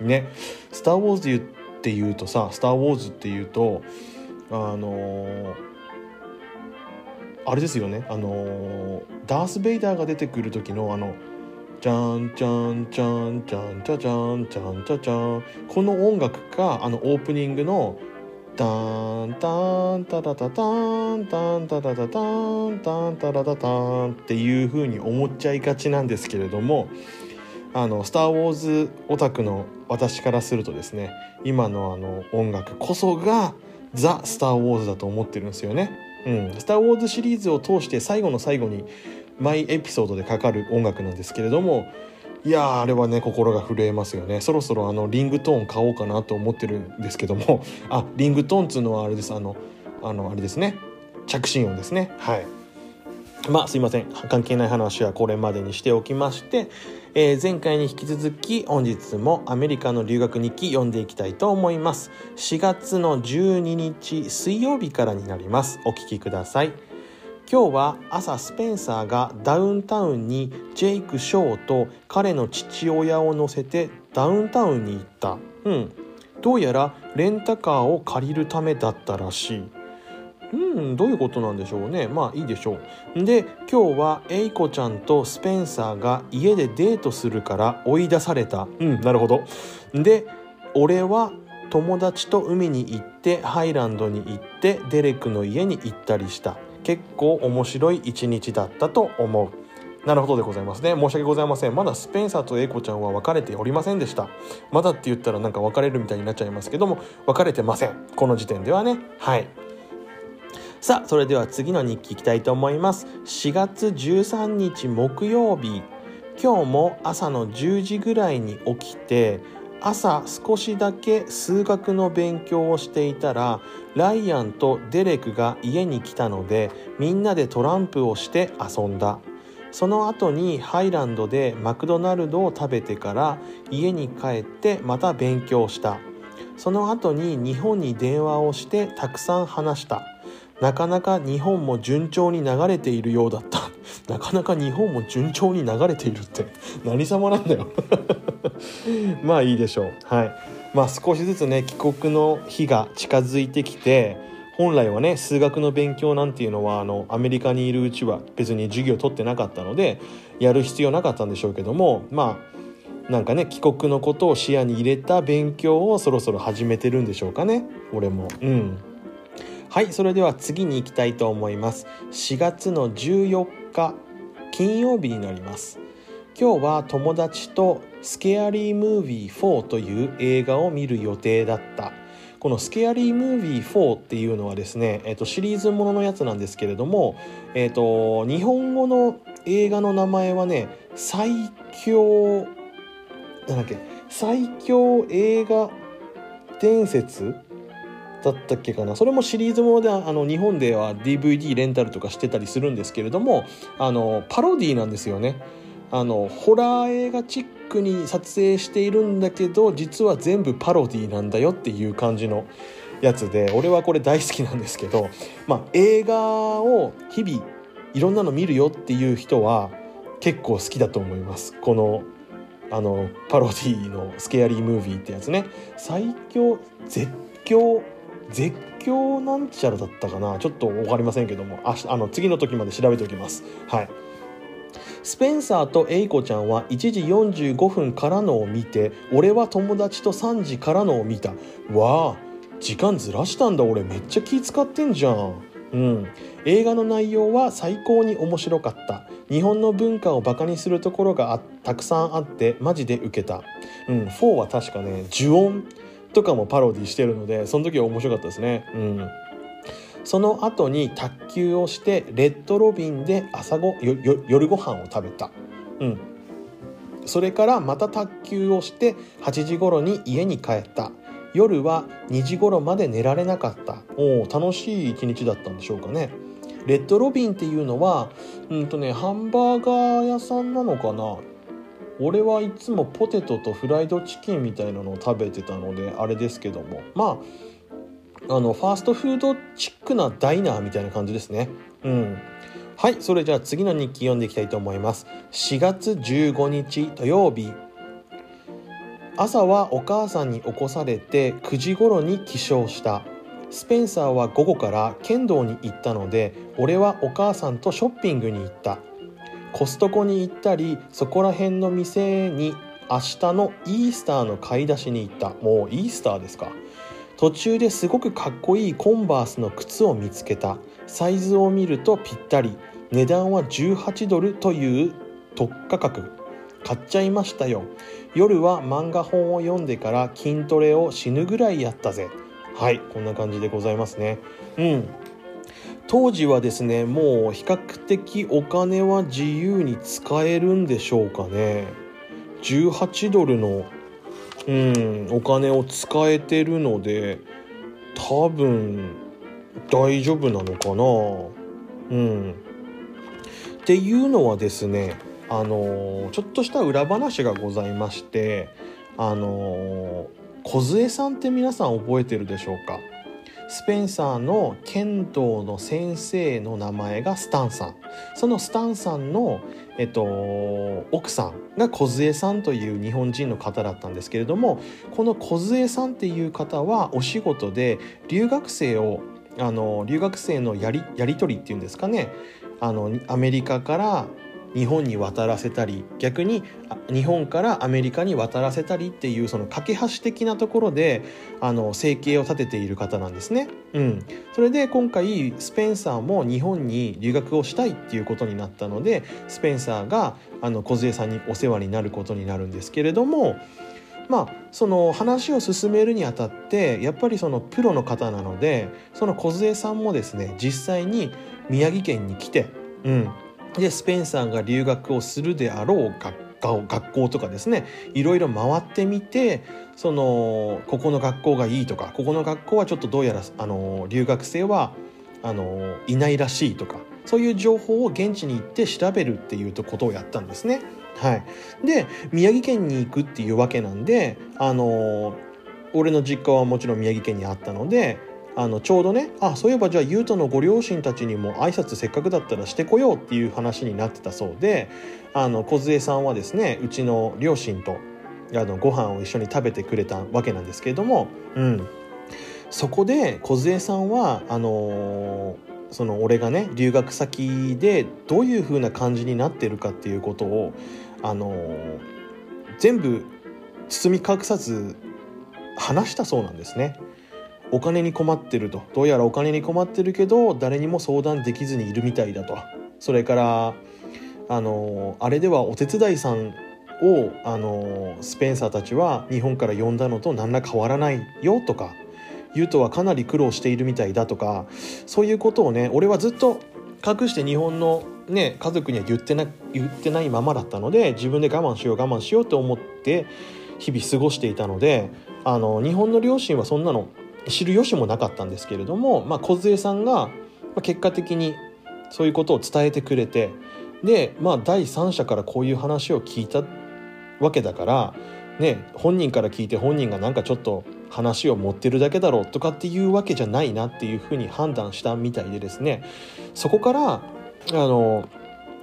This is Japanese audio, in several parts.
ね「スター・ウォーズ」っていうとさ「スター・ウォーズ」っていうとあのーあれですよねあのーダース・ベイダーが出てくる時のあの「じゃんじゃんじゃんじゃんじゃじゃんじゃんじゃじゃん」この音楽かあのオープニングの「タンタンタタタタンタンタタタタンタンタタタタン」っていう風に思っちゃいがちなんですけれどもあの「スター・ウォーズ」オタクの私からするとですね今のあの音楽こそがザ・スター・ウォーズだと思ってるんですよね。うん、スター・ウォーズシリーズを通して最後の最後に毎エピソードでかかる音楽なんですけれどもいやあれはね心が震えますよね。そろそろあのリングトーン買おうかなと思ってるんですけども。あリングトーンっつうのはあれです。あのあのあれですね。着信音ですね。はい。まあすいません。関係ない話はこれまでにしておきまして、えー前回に引き続き本日もアメリカの留学日記読んでいきたいと思います。4月の12日水曜日からになります。お聞きください。今日は朝スペンサーがダウンタウンにジェイク・ショーと彼の父親を乗せてダウンタウンに行った。うん。どうやらレンタカーを借りるためだったらしい。うんどういうことなんでしょうね。まあいいでしょう。で今日はエイコちゃんとスペンサーが家でデートするから追い出された。うんなるほど。で俺は友達と海に行ってハイランドに行ってデレクの家に行ったりした。結構面白い一日だったと思う。なるほどでございますね。申し訳ございません。まだスペンサーとエイコちゃんは別れておりませんでした。まだって言ったらなんか別れるみたいになっちゃいますけども別れてません。この時点ではね。はい。さあそれでは次の日記いきたいと思います。4月13日木曜日。今日も朝の10時ぐらいに起きて朝少しだけ数学の勉強をしていたらライアンとデレクが家に来たのでみんなでトランプをして遊んだ。その後にハイランドでマクドナルドを食べてから家に帰ってまた勉強した。その後に日本に電話をしてたくさん話した。なかなか日本も順調に流れているようだった。なかなか日本も順調に流れているって。何様なんだよ。まあいいでしょう。はい。まあ少しずつね帰国の日が近づいてきて本来はね数学の勉強なんていうのはあのアメリカにいるうちは別に授業取ってなかったのでやる必要なかったんでしょうけどもまあなんかね帰国のことを視野に入れた勉強をそろそろ始めてるんでしょうかね。俺も。うん。はいそれでは次に行きたいと思います。4月の14日金曜日になります。今日は友達と「スケアリームービー4」という映画を見る予定だった。この「スケアリームービー4」っていうのはですね、えっと、シリーズもののやつなんですけれども、えっと、日本語の映画の名前はね「最強」なんだっけ「最強映画伝説」だったっけかな。それもシリーズものであの日本では DVD レンタルとかしてたりするんですけれどもあのパロディなんですよね。あのホラー映画チックに撮影しているんだけど実は全部パロディなんだよっていう感じのやつで俺はこれ大好きなんですけど、まあ、映画を日々いろんなの見るよっていう人は結構好きだと思います。このあのパロディの「スケアリームービー」ってやつね。最強絶叫絶叫なんちゃらだったかな？ちょっと分かりませんけども。ああの次の時まで調べておきます。はい。スペンサーとエイコちゃんは1時45分からのを見て俺は友達と3時からのを見た。わあ時間ずらしたんだ俺。めっちゃ気使ってんじゃん。うん。映画の内容は最高に面白かった。日本の文化をバカにするところがたくさんあってマジでウケた。うん。4は確かね呪音。とかもパロディしてるのでその時は面白かったですね。うん。その後に卓球をしてレッドロビンで朝ごよよ夜ご飯を食べた。うん。それからまた卓球をして8時頃に家に帰った。夜は2時頃まで寝られなかった。おお楽しい一日だったんでしょうかね。レッドロビンっていうのはうんとねハンバーガー屋さんなのかな。俺はいつもポテトとフライドチキンみたいなのを食べてたのであれですけどもまああのファーストフードチックなダイナーみたいな感じですね。うん。はいそれじゃあ次の日記読んでいきたいと思います。4月15日土曜日。朝はお母さんに起こされて9時頃に起床した。スペンサーは午後から剣道に行ったので俺はお母さんとショッピングに行った。コストコに行ったりそこら辺の店に明日のイースターの買い出しに行った。もうイースターですか。途中ですごくかっこいいコンバースの靴を見つけた。サイズを見るとぴったり。値段は18ドルという特価格買っちゃいましたよ。夜は漫画本を読んでから筋トレを死ぬぐらいやったぜ。はいこんな感じでございますね。うん。当時はですねもう比較的お金は自由に使えるんでしょうかね。18ドルのうんお金を使えてるので多分大丈夫なのかな。うん。っていうのはですねあのちょっとした裏話がございましてあの梢さんって皆さん覚えてるでしょうか？スペンサーの剣道の先生の名前がスタンさん。そのスタンさんの、えっと、奥さんが梢さんという日本人の方だったんですけれどもこの梢さんっていう方はお仕事で留学生をあの留学生のやりやり取りっていうんですかね。あのアメリカから日本に渡らせたり逆に日本からアメリカに渡らせたりっていうその架け橋的なところであの生計を立てている方なんですね。うん、それで今回スペンサーも日本に留学をしたいっていうことになったのでスペンサーがあの梢さんにお世話になることになるんですけれども。まあ、その話を進めるにあたってやっぱりそのプロの方なのでその梢さんもですね実際に宮城県に来て、うん、でスペンサーが留学をするであろう学学校とかですねいろいろ回ってみてそのここの学校がいいとかここの学校はちょっとどうやらあの留学生はあのいないらしいとかそういう情報を現地に行って調べるっていうことをやったんですね。はい、で宮城県に行くっていうわけなんであの俺の実家はもちろん宮城県にあったのであのちょうどねあそういえばじゃあ優斗のご両親たちにも挨拶せっかくだったらしてこようっていう話になってたそうであの梢さんはですねうちの両親とあのご飯を一緒に食べてくれたわけなんですけれども、うん、そこで梢さんはあのー、その俺がね留学先でどういう風な感じになってるかっていうことを、あのー、全部包み隠さず話したそうなんですね。お金に困ってると。どうやらお金に困ってるけど誰にも相談できずにいるみたいだと。それからあのあれではお手伝いさんをあのスペンサーたちは日本から呼んだのと何ら変わらないよとかユウトはかなり苦労しているみたいだとかそういうことをね俺はずっと隠して日本のね家族には言ってな言ってないままだったので自分で我慢しよう我慢しようと思って日々過ごしていたのであの日本の両親はそんなの知る由もなかったんですけれども、まあ、梢さんが結果的にそういうことを伝えてくれてで、まあ、第三者からこういう話を聞いたわけだから、ね、本人から聞いて本人がなんかちょっと話を持ってるだけだろうとかっていうわけじゃないなっていうふうに判断したみたいでですね。そこからあの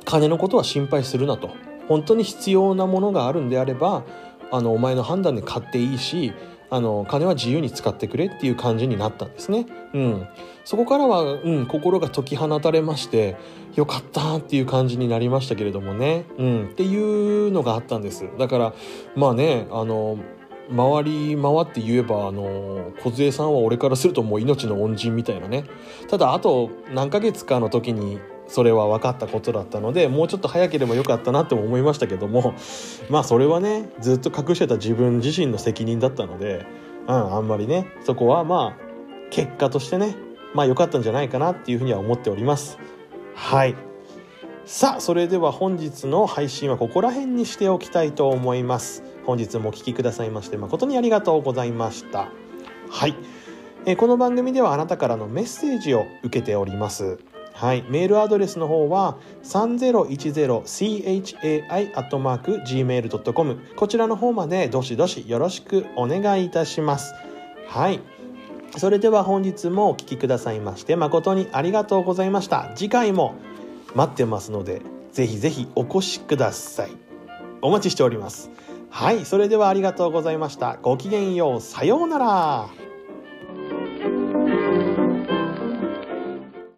金のことは心配するなと。本当に必要なものがあるんであればあのお前の判断で買っていいしあの金は自由に使ってくれっていう感じになったんですね。うん、そこからは、うん、心が解き放たれましてよかったっていう感じになりましたけれどもね、うん、っていうのがあったんです。だからまあねあの回り回って言えばあの梢さんは俺からするともう命の恩人みたいなねただあと何ヶ月かの時にそれは分かったことだったのでもうちょっと早ければよかったなっても思いましたけども まあそれはねずっと隠してた自分自身の責任だったので、うん、あんまりねそこはまあ結果としてねまあ良かったんじゃないかなっていうふうには思っております。はい。さあそれでは本日の配信はここら辺にしておきたいと思います。本日もお聴きくださいまして誠にありがとうございました。はい。えこの番組ではあなたからのメッセージを受けております。はい、メールアドレスの方は 3010chai.gmail.com こちらの方までどしどしよろしくお願いいたします。はい。それでは本日もお聴きくださいまして誠にありがとうございました。次回も待ってますのでぜひぜひお越しください。お待ちしております。はい。それではありがとうございました。ごきげんよう。さようなら。